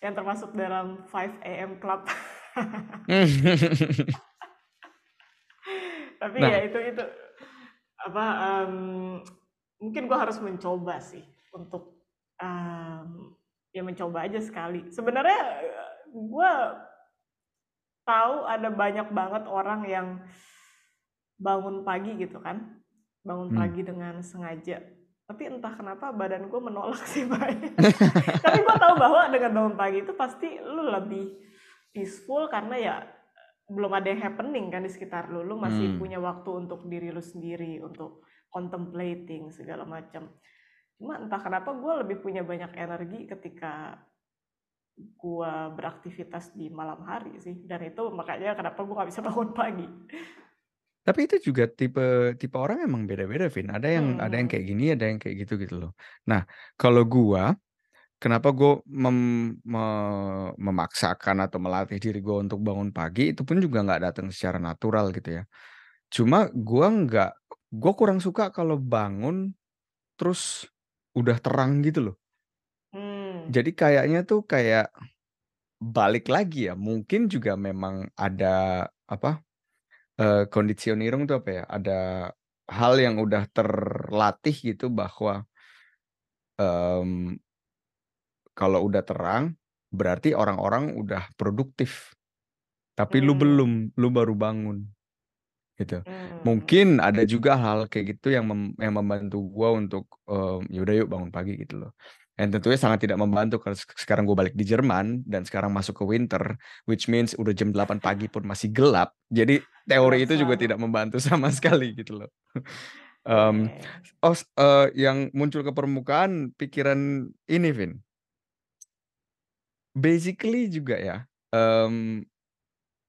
yang termasuk dalam 5 AM club. Tapi Nah. ya itu itu apa, mmm, mungkin gua harus mencoba sih untuk, mmm, ya mencoba aja sekali. Sebenarnya, gua tahu ada banyak banget orang yang bangun pagi gitu kan, bangun Hmm. pagi dengan sengaja. Tapi entah kenapa badan gua menolak sih, Bay. Tapi gua tahu bahwa dengan bangun pagi itu pasti lu lebih peaceful karena ya belum ada yang happening kan di sekitar lu. Lu masih Hmm. punya waktu untuk diri lu sendiri, untuk contemplating segala macam. Cuma entah kenapa gua lebih punya banyak energi ketika gua beraktivitas di malam hari sih, dan itu makanya kenapa gua nggak bisa bangun pagi. Tapi itu juga tipe tipe orang emang beda-beda, Vin. Ada yang ada yang Mhm. kayak gini, ada yang kayak gitu gitu loh. Nah, kalau gua, kenapa gua mem me memaksakan atau melatih diri gua untuk bangun pagi, itu pun juga nggak datang secara natural gitu ya. Cuma gua nggak gua kurang suka kalau bangun terus udah terang gitu loh. Hmm. Jadi kayaknya tuh kayak balik lagi ya, mungkin juga memang ada apa, eee, conditioning tuh apa ya, ada hal yang udah terlatih gitu bahwa mmm kalau udah terang, berarti orang-orang udah produktif. Tapi lu Hmm. belum, lu baru bangun. Gitu. Hmm. Mungkin ada juga hal kayak gitu yang mem yang membantu gua untuk, eee, ya udah yuk bangun pagi gitu loh. Dan tentunya sangat tidak membantu kalau sek sekarang gua balik di Jerman dan sekarang masuk ke winter, which means udah jam 8 pagi pun masih gelap. Jadi teori itu juga tidak membantu sama sekali gitu loh. Iya. oh, eee, yang muncul ke permukaan pikiran ini, Vin. Basically juga ya, mmm,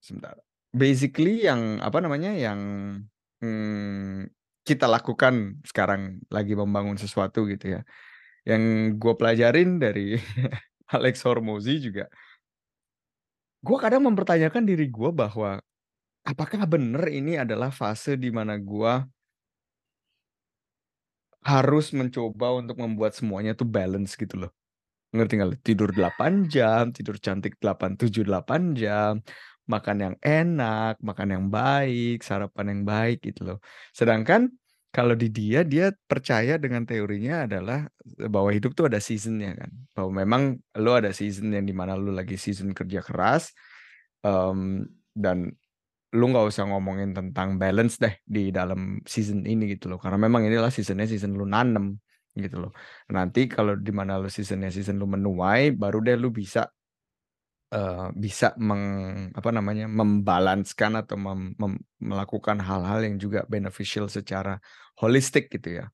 sebentar. Basically yang apa namanya, yang, mmm, kita lakukan sekarang lagi membangun sesuatu gitu ya. Yang gua pelajarin dari Alex Hormozi juga gua kadang mempertanyakan diri gua bahwa, apakah bener ini adalah fase di mana gua harus mencoba untuk membuat semuanya tuh balance gitu loh. Ngerti lu? Tidur 8 jam, tidur cantik 8, 7, 8 jam, makan yang enak, makan yang baik, sarapan yang baik gitu loh. Sedangkan kalau di dia, dia percaya dengan teorinya adalah, eee, bahwa hidup tuh ada season-nya kan. Bahwa memang lu ada season yang di mana lu lagi season kerja keras, mmm, dan lu nggak usah ngomongin tentang balance deh di dalam season ini gitu loh. Karena memang inilah season-nya season lu nanem gitu loh. Nanti kalau di mana lu season-nya season lu menuai, baru deh lu bisa eee, bisa meng apa namanya, membalanskan atau mem mem melakukan hal-hal yang juga beneficial secara holistik gitu ya.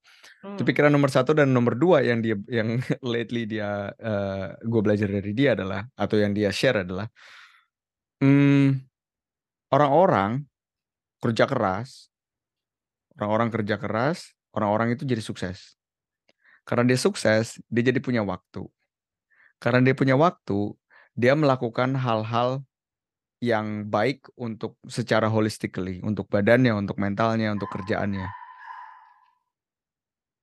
Itu Mmm. pikiran nomor 1 dan nomor 2 yang dia yang lately dia eee, gua belajar dari dia adalah atau yang dia share adalah mmm, orang-orang kerja keras orang-orang kerja keras, orang-orang itu jadi sukses. Karena dia sukses, dia jadi punya waktu. Karena dia punya waktu, dia melakukan hal-hal yang baik untuk secara holistically, untuk badannya, untuk mentalnya, untuk kerjaannya.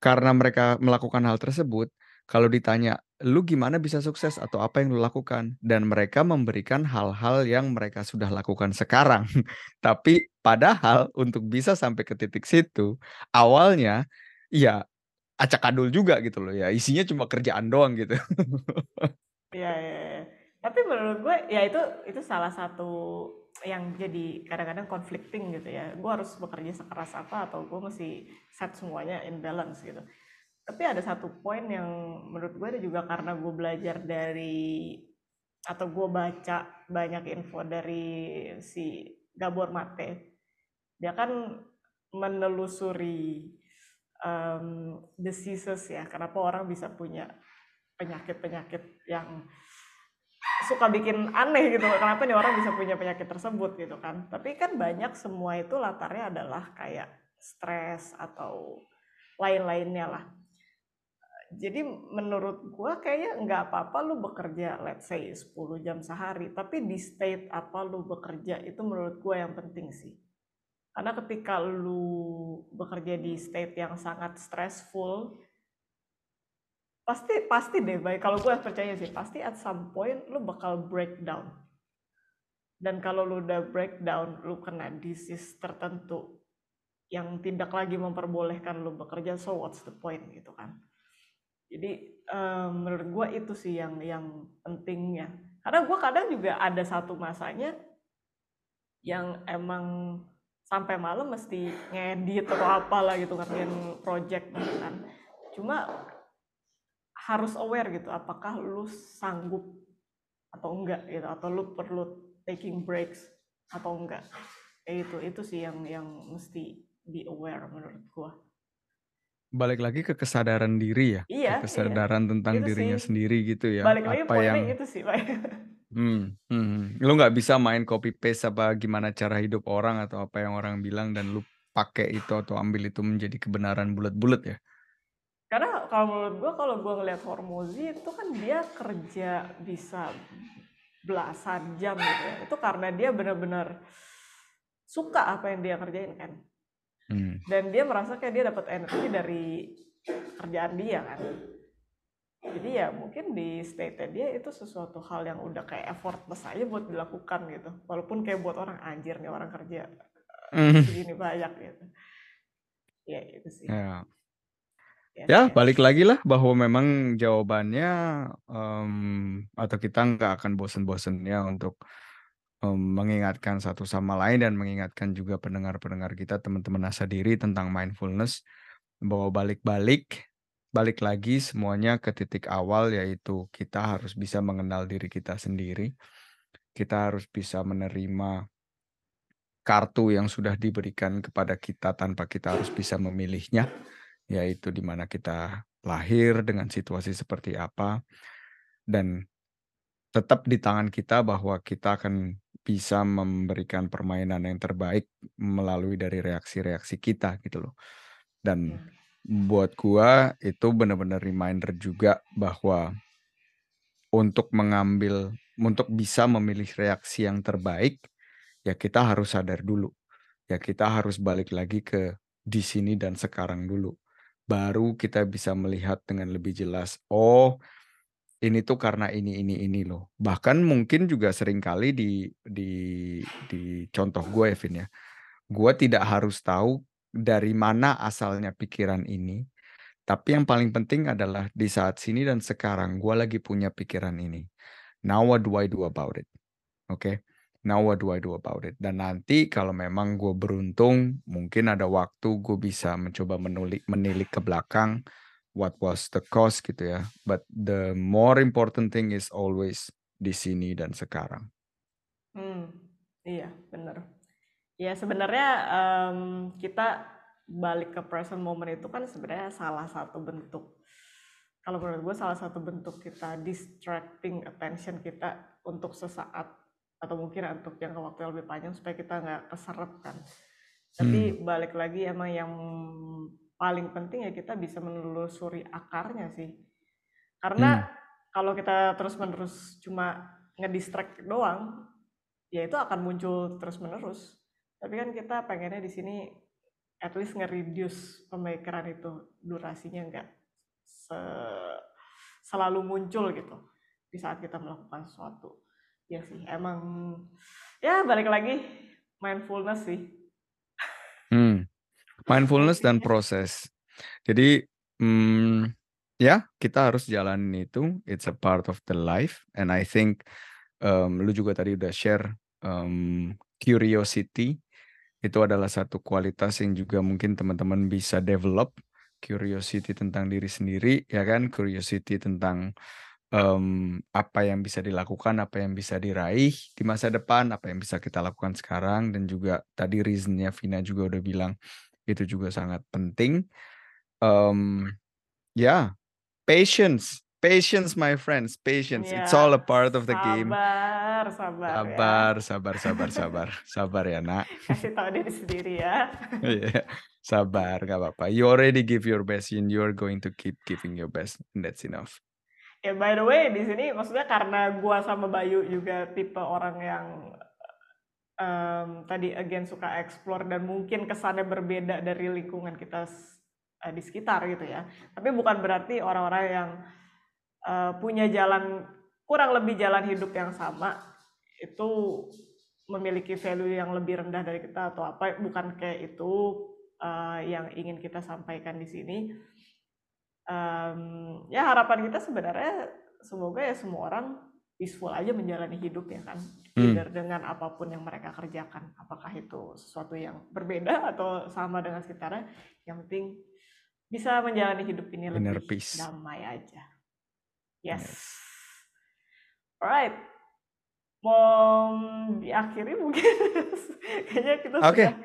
Karena mereka melakukan hal tersebut, kalau ditanya, "Lu gimana bisa sukses atau apa yang lu lakukan?" Dan mereka memberikan hal-hal yang mereka sudah lakukan sekarang. Tapi padahal untuk bisa sampai ke titik situ, awalnya ya acak-adul juga gitu loh ya, isinya cuma kerjaan doang gitu. Iya iya iya. Tapi menurut gue ya itu itu salah satu yang jadi kadang-kadang conflicting gitu ya. Gue harus bekerja sekeras apa atau gue mesti set semuanya in balance gitu. Tapi ada satu poin yang menurut gue juga karena gue belajar dari atau gue baca banyak info dari si Gabor Mate. Dia kan menelusuri um, diseases ya, kenapa orang bisa punya penyakit-penyakit yang suka bikin aneh gitu, kenapa nih orang bisa punya penyakit tersebut gitu kan. Tapi kan banyak semua itu latarnya adalah kayak stres atau lain-lainnya lah. Jadi menurut gua kayaknya nggak apa-apa lu bekerja let's say 10 jam sehari, tapi di state apa lu bekerja itu menurut gua yang penting sih. Karena ketika lu bekerja di state yang sangat stressful pasti pasti deh baik kalau gue percaya sih, pasti at some point lu bakal breakdown. Dan kalau lu udah breakdown, lu kena disease tertentu yang tidak lagi memperbolehkan lu bekerja, so what's the point gitu kan. Jadi um, menurut gue itu sih yang yang pentingnya. Karena gue kadang juga ada satu masanya yang emang sampai malam mesti ngedit atau apalah gitu ngerjain project gitu kan. Cuma harus aware gitu apakah lu sanggup atau enggak gitu atau lu perlu taking breaks atau enggak. Kayak itu itu sih yang yang mesti be aware menurut gua. Balik lagi ke kesadaran diri ya iya ke kesadaran iya. tentang itu dirinya sih. sendiri gitu ya balik lagi apa yang itu sih pak. Hmm, hmm, lu nggak bisa main copy paste apa gimana cara hidup orang atau apa yang orang bilang dan lu pakai itu atau ambil itu menjadi kebenaran bulat-bulat ya karena kalau menurut gue kalau gue ngeliat Hormozi itu kan dia kerja bisa belasan jam gitu ya. Itu karena dia benar-benar suka apa yang dia kerjain kan? Hmm. dan dia merasa kayak dia dapat energi dari kerjaan dia kan? Jadi ya mungkin di state dia itu sesuatu hal yang udah kayak effortless aja buat dilakukan gitu. Walaupun kayak buat orang anjir nih orang kerja mm. segini banyak gitu. Ya itu sih yeah. Ya, balik lagi lah bahwa memang jawabannya um, atau kita nggak akan bosen-bosennya untuk um, mengingatkan satu sama lain dan mengingatkan juga pendengar-pendengar kita, teman-teman asa diri tentang mindfulness bahwa balik-balik balik lagi semuanya ke titik awal yaitu kita harus bisa mengenal diri kita sendiri. Kita harus bisa menerima kartu yang sudah diberikan kepada kita tanpa kita harus bisa memilihnya yaitu di mana kita lahir dengan situasi seperti apa dan tetap di tangan kita bahwa kita akan bisa memberikan permainan yang terbaik melalui dari reaksi-reaksi kita gitu loh. Dan iya. buat gua itu benar-benar reminder juga bahwa untuk mengambil untuk bisa memilih reaksi yang terbaik ya kita harus sadar dulu. Ya kita harus balik lagi ke di sini dan sekarang dulu baru kita bisa melihat dengan lebih jelas, oh ini tuh karena ini ini ini loh. Bahkan mungkin juga sering kali di di di contoh gue Evin ya. Gue tidak harus tahu dari mana asalnya pikiran ini. Tapi yang paling penting adalah di saat sini dan sekarang gue lagi punya pikiran ini. Now what do I do about it? Oke. Okay? Now what do I do about it? Dan nanti kalau memang gue beruntung, mungkin ada waktu gue bisa mencoba menulik, menilik ke belakang what was the cost gitu ya. But the more important thing is always di sini dan sekarang. Hmm, iya benar. Ya sebenarnya um, kita balik ke present moment itu kan sebenarnya salah satu bentuk kalau menurut gue salah satu bentuk kita distracting attention kita untuk sesaat atau mungkin untuk jangka waktu yang lebih panjang supaya kita nggak keserap kan. Tapi hmm. balik lagi emang yang paling penting ya kita bisa menelusuri akarnya sih. Karena hmm. kalau kita terus-menerus cuma ngedistract doang, ya itu akan muncul terus-menerus. Tapi kan kita pengennya di sini at least nge-reduce pemikiran itu durasinya enggak se selalu muncul gitu di saat kita melakukan sesuatu. Ya sih, emang ya balik lagi mindfulness sih. Hmm. Mindfulness dan proses. Jadi, hmm, ya kita harus jalanin itu, it's a part of the life and I think, um, lu juga tadi udah share, um, curiosity, itu adalah satu kualitas yang juga mungkin teman-teman bisa develop, curiosity tentang diri sendiri ya kan, curiosity tentang, um, apa yang bisa dilakukan, apa yang bisa diraih di masa depan, apa yang bisa kita lakukan sekarang dan juga tadi reasonnya Vina juga udah bilang itu juga sangat penting. Um, ya, yeah, patience, patience, my friends, patience. Yeah. It's all a part of the sabar, game. Sabar, sabar, sabar, ya. sabar, sabar, sabar, sabar ya nak. Kasih tahu diri sendiri ya. yeah. Sabar, gak apa-apa. You already give your best, and you are going to keep giving your best, and that's enough. Ya, by the way, di sini maksudnya karena gua sama Bayu juga tipe orang yang um, tadi again suka explore dan mungkin kesannya berbeda dari lingkungan kita uh, di sekitar gitu ya. Tapi bukan berarti orang-orang yang uh, punya jalan kurang lebih jalan hidup yang sama itu memiliki value yang lebih rendah dari kita atau apa bukan kayak itu uh, yang ingin kita sampaikan di sini. Um, ya harapan kita sebenarnya semoga ya semua orang peaceful aja menjalani hidup ya kan hmm. dengan apa pun yang mereka kerjakan apakah itu sesuatu yang berbeda atau sama dengan sekitarnya yang penting bisa menjalani hidup ini Inner lebih peace. damai aja yes, yes. alright mau diakhiri mungkin kayaknya kita okay. sudah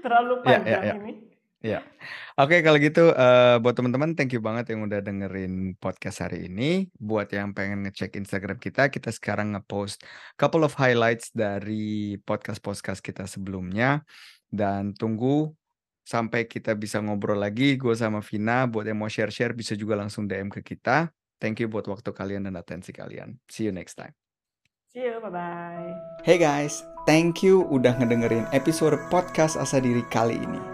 terlalu panjang yeah, yeah, yeah. ini Ya, oke kalau gitu uh, buat teman-teman thank you banget yang udah dengerin podcast hari ini. Buat yang pengen ngecek Instagram kita, kita sekarang ngepost couple of highlights dari podcast-podcast kita sebelumnya dan tunggu sampai kita bisa ngobrol lagi. Gue sama Vina buat yang mau share-share bisa juga langsung DM ke kita. Thank you buat waktu kalian dan atensi kalian. See you next time. See you, bye-bye. Hey guys, thank you udah ngedengerin episode podcast Asa Diri kali ini.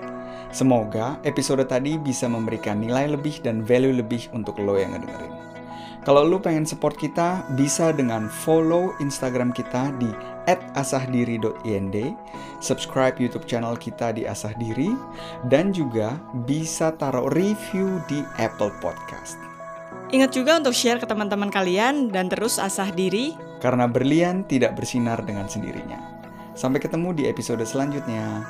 Semoga episode tadi bisa memberikan nilai lebih dan value lebih untuk lo yang ngedengerin. Kalau lo pengen support kita, bisa dengan follow Instagram kita di @asahdiri.ind, subscribe YouTube channel kita di Asahdiri, dan juga bisa taruh review di Apple Podcast. Ingat juga untuk share ke teman-teman kalian dan terus asah diri. Karena berlian tidak bersinar dengan sendirinya. Sampai ketemu di episode selanjutnya.